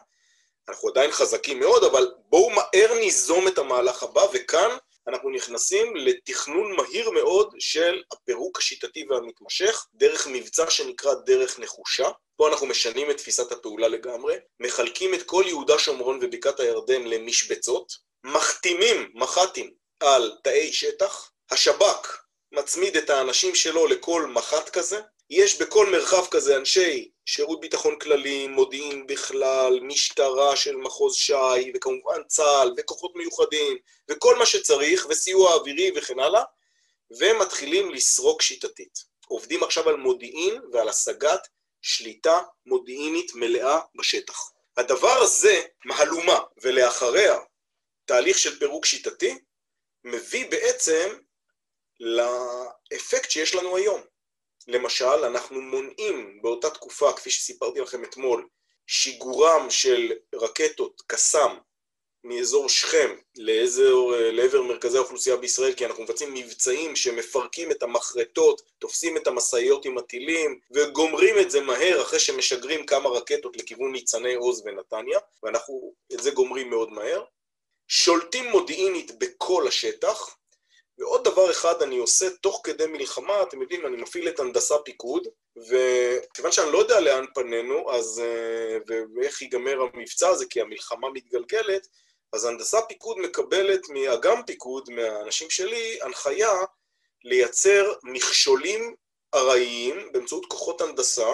אנחנו עדיין חזקים מאוד, אבל בואו מהר ניזום את המהלך הבא, וכאן אנחנו נכנסים לתכנון מהיר מאוד של הפירוק השיטתי והמתמשך, דרך מבצע שנקרא דרך נחושה. פה אנחנו משנים את תפיסת הפעולה לגמרי, מחלקים את כל יהודה, שומרון ובקעת הירדן למשבצות, מחתימים מח"טים על תאי שטח, השב"כ מצמיד את האנשים שלו לכל מח"ט כזה, יש בכל מרחב כזה אנשי שירות ביטחון כללי, מודיעין בכלל, משטרה של מחוז ש"י, וכמובן צה"ל, וכוחות מיוחדים, וכל מה שצריך, וסיוע אווירי וכן הלאה, ומתחילים לסרוק שיטתית. עובדים עכשיו על מודיעין ועל השגת שליטה מודיעינית מלאה בשטח. הדבר הזה, מהלומה, ולאחריה תהליך של פירוק שיטתי, מביא בעצם לאפקט שיש לנו היום. למשל, אנחנו מונעים באותה תקופה, כפי שסיפרתי לכם אתמול, שיגורם של רקטות קסאם מאזור שכם לאזור, לעבר מרכזי האוכלוסייה בישראל, כי אנחנו מבצעים מבצעים שמפרקים את המחרטות, תופסים את המשאיות עם הטילים, וגומרים את זה מהר אחרי שמשגרים כמה רקטות לכיוון ניצני עוז ונתניה, ואנחנו את זה גומרים מאוד מהר. שולטים מודיעינית בכל השטח, ועוד דבר אחד אני עושה תוך כדי מלחמה, אתם יודעים, אני מפעיל את הנדסה פיקוד, וכיוון שאני לא יודע לאן פנינו, אז... ואיך ייגמר המבצע הזה, כי המלחמה מתגלגלת, אז הנדסה פיקוד מקבלת מאגם פיקוד, מהאנשים שלי, הנחיה לייצר מכשולים ארעיים באמצעות כוחות הנדסה,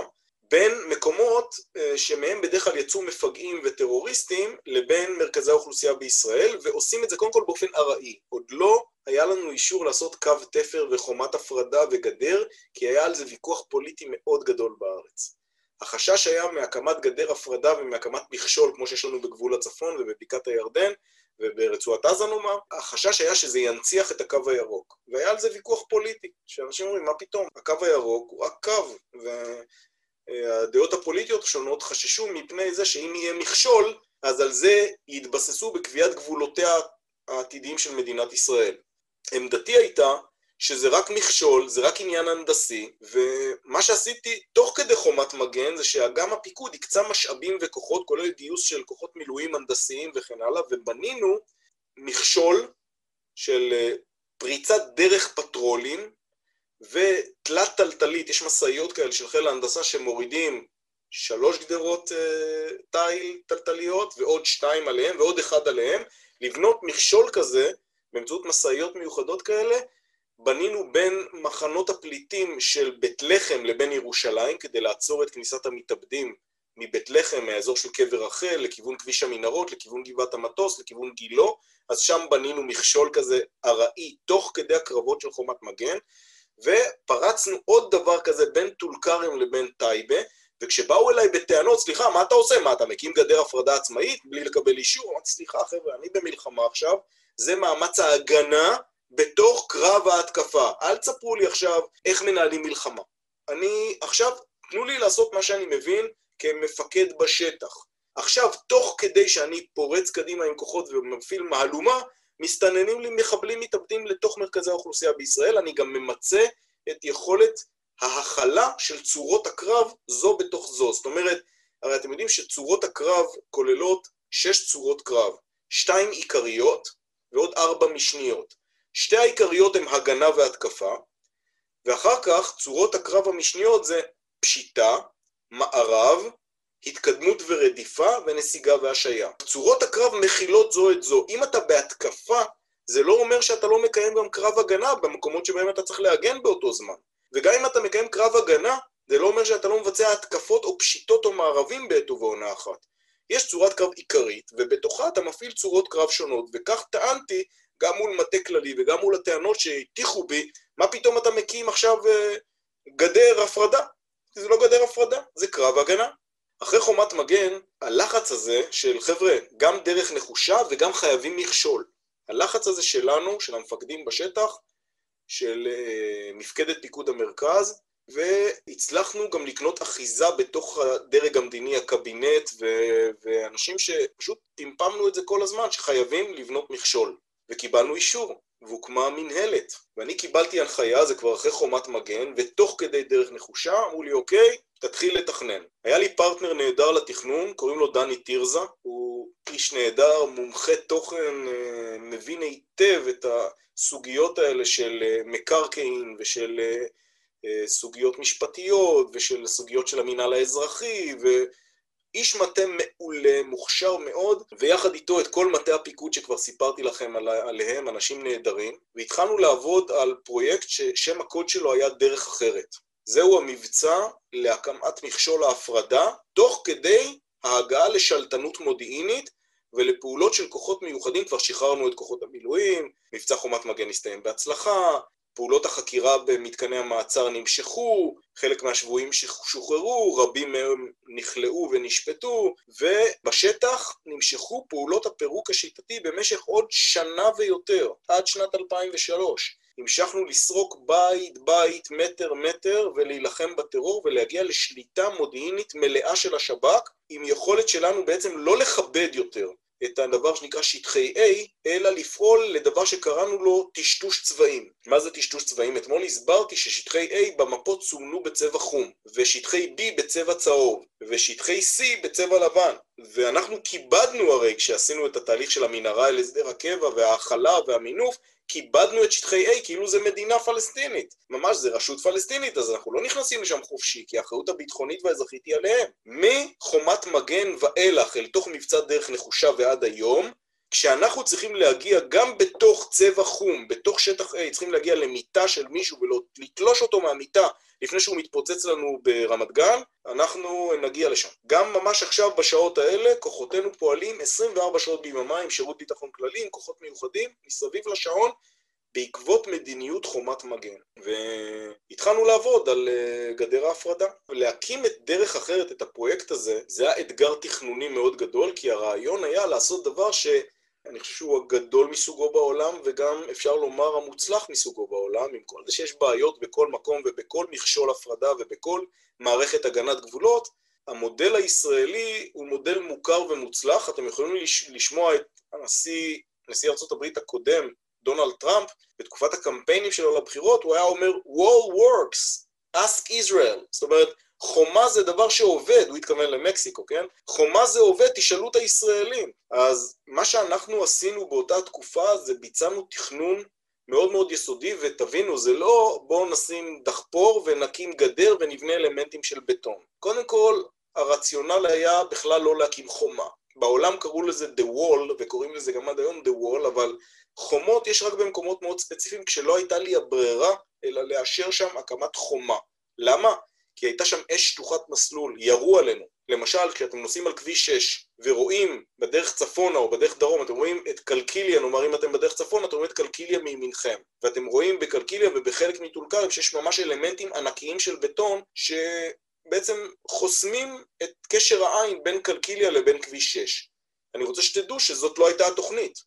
בין מקומות שמהם בדרך כלל יצאו מפגעים וטרוריסטים לבין מרכזי האוכלוסייה בישראל, ועושים את זה קודם כל באופן ארעי. עוד לא היה לנו אישור לעשות קו תפר וחומת הפרדה וגדר, כי היה על זה ויכוח פוליטי מאוד גדול בארץ. החשש היה מהקמת גדר הפרדה ומהקמת מכשול, כמו שיש לנו בגבול הצפון ובבקעת הירדן וברצועת עזה נאמר, החשש היה שזה ינציח את הקו הירוק. והיה על זה ויכוח פוליטי, שאנשים אומרים, מה פתאום, הקו הירוק הוא רק קו, והדעות הפוליטיות השונות חששו מפני זה שאם יהיה מכשול, אז על זה יתבססו בקביעת גבולותיה העתידיים של מדינת ישראל. עמדתי הייתה שזה רק מכשול, זה רק עניין הנדסי, ומה שעשיתי תוך כדי חומת מגן זה שגם הפיקוד הקצה משאבים וכוחות, כולל גיוס של כוחות מילואים הנדסיים וכן הלאה, ובנינו מכשול של פריצת דרך פטרולים ותלת טלטלית, יש משאיות כאלה של חיל ההנדסה שמורידים שלוש גדרות תיל טלטליות ועוד שתיים עליהם ועוד אחד עליהם, לבנות מכשול כזה באמצעות משאיות מיוחדות כאלה, בנינו בין מחנות הפליטים של בית לחם לבין ירושלים, כדי לעצור את כניסת המתאבדים מבית לחם, מהאזור של קבר רחל, לכיוון כביש המנהרות, לכיוון גבעת המטוס, לכיוון גילו, אז שם בנינו מכשול כזה ארעי, תוך כדי הקרבות של חומת מגן, ופרצנו עוד דבר כזה בין טול כרם לבין טייבה, וכשבאו אליי בטענות, סליחה, מה אתה עושה? מה, אתה מקים גדר הפרדה עצמאית בלי לקבל אישור? אמרתי, סליחה, חבר'ה, אני במלחמה עכשיו, זה מאמץ ההגנה בתוך קרב ההתקפה. אל תספרו לי עכשיו איך מנהלים מלחמה. אני, עכשיו, תנו לי לעשות מה שאני מבין כמפקד בשטח. עכשיו, תוך כדי שאני פורץ קדימה עם כוחות ומפעיל מהלומה, מסתננים לי מחבלים מתאבדים לתוך מרכזי האוכלוסייה בישראל, אני גם ממצה את יכולת ההכלה של צורות הקרב זו בתוך זו. זאת אומרת, הרי אתם יודעים שצורות הקרב כוללות שש צורות קרב, שתיים עיקריות ועוד ארבע משניות. שתי העיקריות הן הגנה והתקפה, ואחר כך צורות הקרב המשניות זה פשיטה, מערב, התקדמות ורדיפה ונסיגה והשעיה. צורות הקרב מכילות זו את זו. אם אתה בהתקפה, זה לא אומר שאתה לא מקיים גם קרב הגנה במקומות שבהם אתה צריך להגן באותו זמן. וגם אם אתה מקיים קרב הגנה, זה לא אומר שאתה לא מבצע התקפות או פשיטות או מערבים בעת ובעונה אחת. יש צורת קרב עיקרית, ובתוכה אתה מפעיל צורות קרב שונות, וכך טענתי גם מול מטה כללי וגם מול הטענות שהטיחו בי, מה פתאום אתה מקים עכשיו גדר הפרדה? זה לא גדר הפרדה, זה קרב הגנה. אחרי חומת מגן, הלחץ הזה של חבר'ה, גם דרך נחושה וגם חייבים מכשול. הלחץ הזה שלנו, של המפקדים בשטח, של מפקדת פיקוד המרכז, והצלחנו גם לקנות אחיזה בתוך הדרג המדיני, הקבינט, ואנשים שפשוט טימפמנו את זה כל הזמן, שחייבים לבנות מכשול. וקיבלנו אישור, והוקמה מנהלת. ואני קיבלתי הנחיה, זה כבר אחרי חומת מגן, ותוך כדי דרך נחושה אמרו לי, אוקיי, תתחיל לתכנן. היה לי פרטנר נהדר לתכנון, קוראים לו דני תירזה, הוא איש נהדר, מומחה תוכן, מבין היטב את הסוגיות האלה של מקרקעין ושל סוגיות משפטיות ושל סוגיות של המינהל האזרחי, ואיש מטה מעולה, מוכשר מאוד, ויחד איתו את כל מטה הפיקוד שכבר סיפרתי לכם עליהם, אנשים נהדרים, והתחלנו לעבוד על פרויקט ששם הקוד שלו היה דרך אחרת. זהו המבצע להקמת מכשול ההפרדה, תוך כדי ההגעה לשלטנות מודיעינית ולפעולות של כוחות מיוחדים, כבר שחררנו את כוחות המילואים, מבצע חומת מגן הסתיים בהצלחה, פעולות החקירה במתקני המעצר נמשכו, חלק מהשבויים שוחררו, רבים מהם נכלאו ונשפטו, ובשטח נמשכו פעולות הפירוק השיטתי במשך עוד שנה ויותר, עד שנת 2003. המשכנו לסרוק בית בית, מטר מטר, ולהילחם בטרור ולהגיע לשליטה מודיעינית מלאה של השב"כ, עם יכולת שלנו בעצם לא לכבד יותר את הדבר שנקרא שטחי A, אלא לפעול לדבר שקראנו לו טשטוש צבעים. מה זה טשטוש צבעים? אתמול הסברתי ששטחי A במפות סומנו בצבע חום, ושטחי B בצבע צהוב, ושטחי C בצבע לבן. ואנחנו כיבדנו הרי כשעשינו את התהליך של המנהרה אל הסדר הקבע וההכלה והמינוף, כיבדנו את שטחי A כאילו זה מדינה פלסטינית. ממש זה רשות פלסטינית, אז אנחנו לא נכנסים לשם חופשי, כי האחריות הביטחונית והאזרחית היא עליהם. מחומת מגן ואילך אל תוך מבצע דרך נחושה ועד היום, כשאנחנו צריכים להגיע גם בתוך צבע חום, בתוך שטח A, צריכים להגיע למיטה של מישהו ולתלוש אותו מהמיטה לפני שהוא מתפוצץ לנו ברמת גן, אנחנו נגיע לשם. גם ממש עכשיו בשעות האלה, כוחותינו פועלים 24 שעות ביממה עם שירות ביטחון כללי, עם כוחות מיוחדים, מסביב לשעון, בעקבות מדיניות חומת מגן. והתחלנו לעבוד על אה, גדר ההפרדה. להקים את דרך אחרת, את הפרויקט הזה, זה היה אתגר תכנוני מאוד גדול, כי הרעיון היה לעשות דבר ש... אני חושב שהוא הגדול מסוגו בעולם, וגם אפשר לומר המוצלח מסוגו בעולם, עם כל זה שיש בעיות בכל מקום ובכל מכשול הפרדה ובכל מערכת הגנת גבולות, המודל הישראלי הוא מודל מוכר ומוצלח, אתם יכולים לשמוע את הנשיא, נשיא ארה"ב הקודם, דונלד טראמפ, בתקופת הקמפיינים שלו לבחירות, הוא היה אומר, Wall works, ask Israel, זאת אומרת, חומה זה דבר שעובד, הוא התכוון למקסיקו, כן? חומה זה עובד, תשאלו את הישראלים. אז מה שאנחנו עשינו באותה תקופה זה ביצענו תכנון מאוד מאוד יסודי, ותבינו, זה לא בואו נשים דחפור ונקים גדר ונבנה אלמנטים של בטון. קודם כל, הרציונל היה בכלל לא להקים חומה. בעולם קראו לזה The Wall, וקוראים לזה גם עד היום The Wall, אבל חומות יש רק במקומות מאוד ספציפיים, כשלא הייתה לי הברירה, אלא לאשר שם הקמת חומה. למה? כי הייתה שם אש שטוחת מסלול, ירו עלינו. למשל, כשאתם נוסעים על כביש 6 ורואים בדרך צפונה או בדרך דרום, אתם רואים את קלקיליה, נאמר אם אתם בדרך צפונה, אתם רואים את קלקיליה מימינכם. ואתם רואים בקלקיליה ובחלק מטול כרם שיש ממש אלמנטים ענקיים של בטון, שבעצם חוסמים את קשר העין בין קלקיליה לבין כביש 6. אני רוצה שתדעו שזאת לא הייתה התוכנית.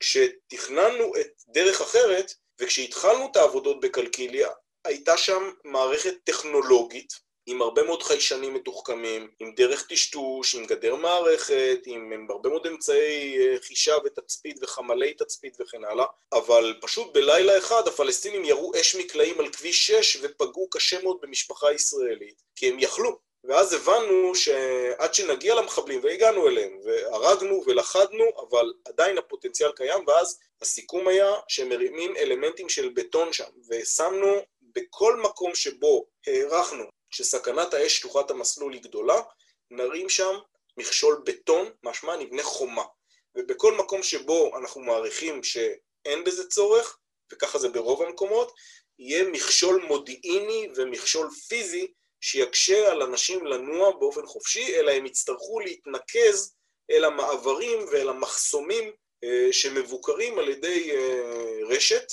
כשתכננו את דרך אחרת, וכשהתחלנו את העבודות בקלקיליה, הייתה שם מערכת טכנולוגית עם הרבה מאוד חיישנים מתוחכמים, עם דרך טשטוש, עם גדר מערכת, עם, עם הרבה מאוד אמצעי אה, חישה ותצפית וחמלי תצפית וכן הלאה, אבל פשוט בלילה אחד הפלסטינים ירו אש מקלעים על כביש 6 ופגעו קשה מאוד במשפחה ישראלית, כי הם יכלו. ואז הבנו שעד שנגיע למחבלים, והגענו אליהם, והרגנו ולכדנו, אבל עדיין הפוטנציאל קיים, ואז הסיכום היה שהם מרימים אלמנטים של בטון שם, ושמנו בכל מקום שבו הערכנו שסכנת האש שטוחת המסלול היא גדולה, נרים שם מכשול בטון, משמע נבנה חומה. ובכל מקום שבו אנחנו מעריכים שאין בזה צורך, וככה זה ברוב המקומות, יהיה מכשול מודיעיני ומכשול פיזי שיקשה על אנשים לנוע באופן חופשי, אלא הם יצטרכו להתנקז אל המעברים ואל המחסומים אה, שמבוקרים על ידי אה, רשת,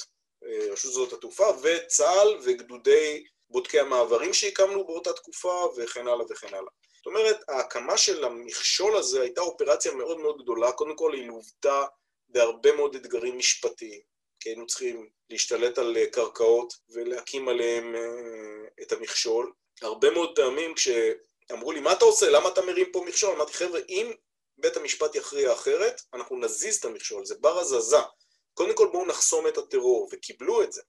רשות שדות התעופה, וצה"ל וגדודי בודקי המעברים שהקמנו באותה תקופה, וכן הלאה וכן הלאה. זאת אומרת, ההקמה של המכשול הזה הייתה אופרציה מאוד מאוד גדולה, קודם כל היא לוותה בהרבה מאוד אתגרים משפטיים, כי היינו צריכים להשתלט על קרקעות ולהקים עליהם אה, את המכשול. הרבה מאוד פעמים כשאמרו לי, מה אתה עושה? למה אתה מרים פה מכשול? אמרתי, חבר'ה, אם בית המשפט יכריע אחרת, אנחנו נזיז את המכשול, זה בר הזזה. קודם כל בואו נחסום את הטרור, וקיבלו את זה.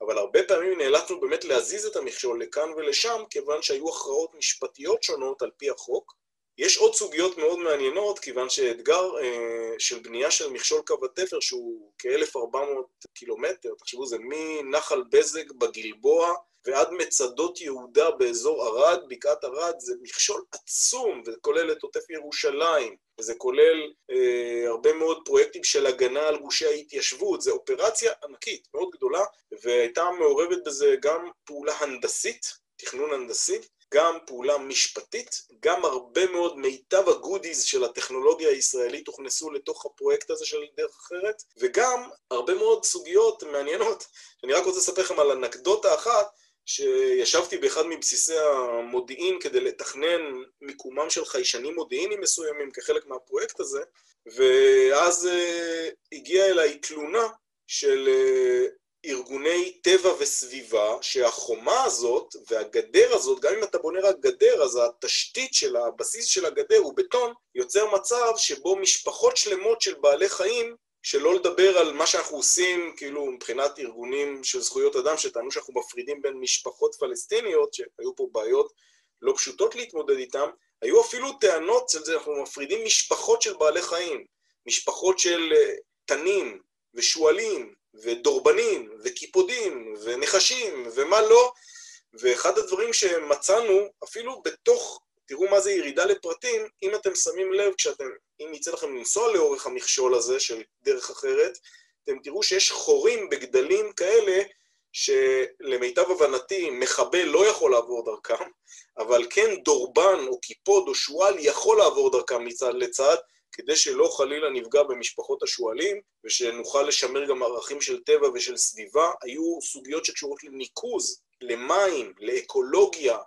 אבל הרבה פעמים נאלצנו באמת להזיז את המכשול לכאן ולשם, כיוון שהיו הכרעות משפטיות שונות על פי החוק. יש עוד סוגיות מאוד מעניינות, כיוון שאתגר אה, של בנייה של מכשול קו התפר, שהוא כ-1400 קילומטר, תחשבו, זה מנחל בזק בגלבוע ועד מצדות יהודה באזור ערד, בקעת ערד, זה מכשול עצום, וזה כולל את עוטף ירושלים, וזה כולל אה, הרבה מאוד פרויקטים של הגנה על גושי ההתיישבות, זו אופרציה ענקית, מאוד גדולה, והייתה מעורבת בזה גם פעולה הנדסית, תכנון הנדסי, גם פעולה משפטית, גם הרבה מאוד מיטב הגודיז של הטכנולוגיה הישראלית הוכנסו לתוך הפרויקט הזה של דרך אחרת, וגם הרבה מאוד סוגיות מעניינות, שאני רק רוצה לספר לכם על אנקדוטה אחת, שישבתי באחד מבסיסי המודיעין כדי לתכנן מיקומם של חיישנים מודיעיניים מסוימים כחלק מהפרויקט הזה, ואז uh, הגיעה אליי תלונה של uh, ארגוני טבע וסביבה, שהחומה הזאת והגדר הזאת, גם אם אתה בונה רק גדר, אז התשתית של הבסיס של הגדר הוא בטון, יוצר מצב שבו משפחות שלמות של בעלי חיים, שלא לדבר על מה שאנחנו עושים, כאילו מבחינת ארגונים של זכויות אדם, שטענו שאנחנו מפרידים בין משפחות פלסטיניות, שהיו פה בעיות לא פשוטות להתמודד איתן, היו אפילו טענות של זה, אנחנו מפרידים משפחות של בעלי חיים, משפחות של אה, תנים ושועלים ודורבנים וקיפודים ונחשים ומה לא, ואחד הדברים שמצאנו, אפילו בתוך, תראו מה זה ירידה לפרטים, אם אתם שמים לב, כשאתם, אם יצא לכם לנסוע לאורך המכשול הזה של דרך אחרת, אתם תראו שיש חורים בגדלים כאלה שלמיטב הבנתי מחבל לא יכול לעבור דרכם, אבל כן דורבן או קיפוד או שועל יכול לעבור דרכם מצד לצד, כדי שלא חלילה נפגע במשפחות השועלים, ושנוכל לשמר גם ערכים של טבע ושל סביבה. היו סוגיות שקשורות לניקוז, למים, לאקולוגיה,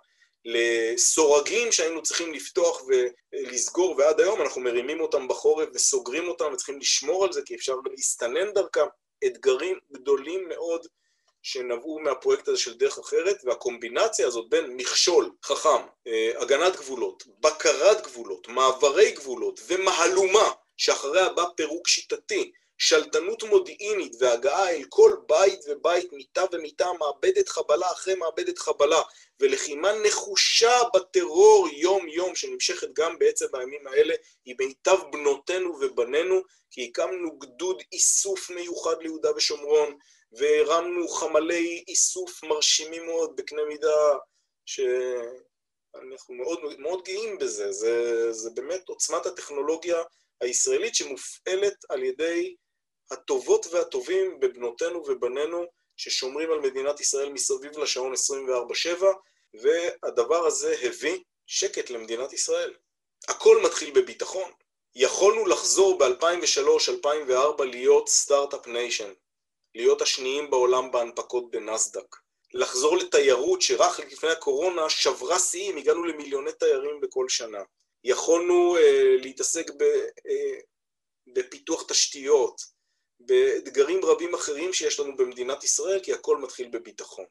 לסורגים שהיינו צריכים לפתוח ולסגור, ועד היום אנחנו מרימים אותם בחורף וסוגרים אותם וצריכים לשמור על זה, כי אפשר להסתנן דרכם. אתגרים גדולים מאוד שנבעו מהפרויקט הזה של דרך אחרת, והקומבינציה הזאת בין מכשול, חכם, אה, הגנת גבולות, בקרת גבולות, מעברי גבולות ומהלומה, שאחריה בא פירוק שיטתי, שלטנות מודיעינית והגעה אל כל בית ובית, מיטה ומיטה, מעבדת חבלה אחרי מעבדת חבלה, ולחימה נחושה בטרור יום-יום, שנמשכת גם בעצם בימים האלה, היא מיטב בנותינו ובנינו, כי הקמנו גדוד איסוף מיוחד ליהודה ושומרון, והרמנו חמלי איסוף מרשימים מאוד בקנה מידה שאנחנו מאוד, מאוד גאים בזה, זה, זה באמת עוצמת הטכנולוגיה הישראלית שמופעלת על ידי הטובות והטובים בבנותינו ובנינו ששומרים על מדינת ישראל מסביב לשעון 24/7 והדבר הזה הביא שקט למדינת ישראל. הכל מתחיל בביטחון. יכולנו לחזור ב-2003-2004 להיות start-up nation. להיות השניים בעולם בהנפקות בנסדק. לחזור לתיירות שרק לפני הקורונה שברה שיאים, הגענו למיליוני תיירים בכל שנה. יכולנו אה, להתעסק ב, אה, בפיתוח תשתיות, באתגרים רבים אחרים שיש לנו במדינת ישראל, כי הכל מתחיל בביטחון.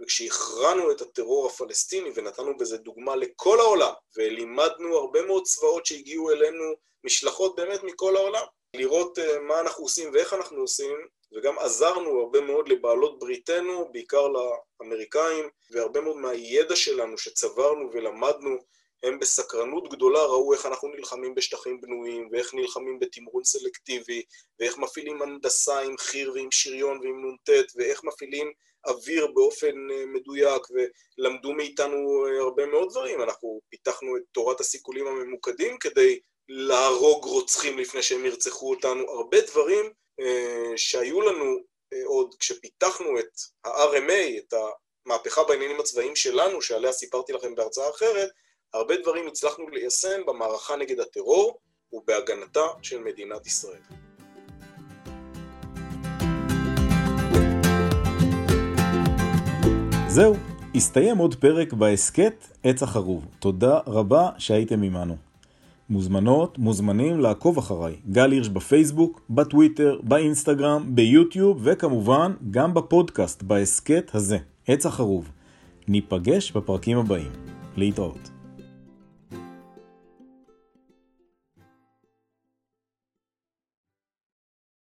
וכשהכרענו את הטרור הפלסטיני ונתנו בזה דוגמה לכל העולם, ולימדנו הרבה מאוד צבאות שהגיעו אלינו, משלחות באמת מכל העולם, לראות אה, מה אנחנו עושים ואיך אנחנו עושים, וגם עזרנו הרבה מאוד לבעלות בריתנו, בעיקר לאמריקאים, והרבה מאוד מהידע שלנו שצברנו ולמדנו, הם בסקרנות גדולה ראו איך אנחנו נלחמים בשטחים בנויים, ואיך נלחמים בתמרון סלקטיבי, ואיך מפעילים הנדסה עם חי"ר ועם שריון ועם נ"ט, ואיך מפעילים אוויר באופן אה, מדויק, ולמדו מאיתנו אה, הרבה מאוד דברים. אנחנו פיתחנו את תורת הסיכולים הממוקדים כדי להרוג רוצחים לפני שהם ירצחו אותנו, הרבה דברים אה, שהיו לנו אה, עוד כשפיתחנו את ה-RMA, את המהפכה בעניינים הצבאיים שלנו, שעליה סיפרתי לכם בהרצאה אחרת, הרבה דברים הצלחנו ליישם במערכה נגד הטרור ובהגנתה של מדינת ישראל. זהו, הסתיים עוד פרק בהסכת עץ החרוב. תודה רבה שהייתם עמנו. מוזמנות, מוזמנים לעקוב אחריי. גל הירש בפייסבוק, בטוויטר, באינסטגרם, ביוטיוב, וכמובן גם בפודקאסט, בהסכת הזה, עץ החרוב. ניפגש בפרקים הבאים. להתראות.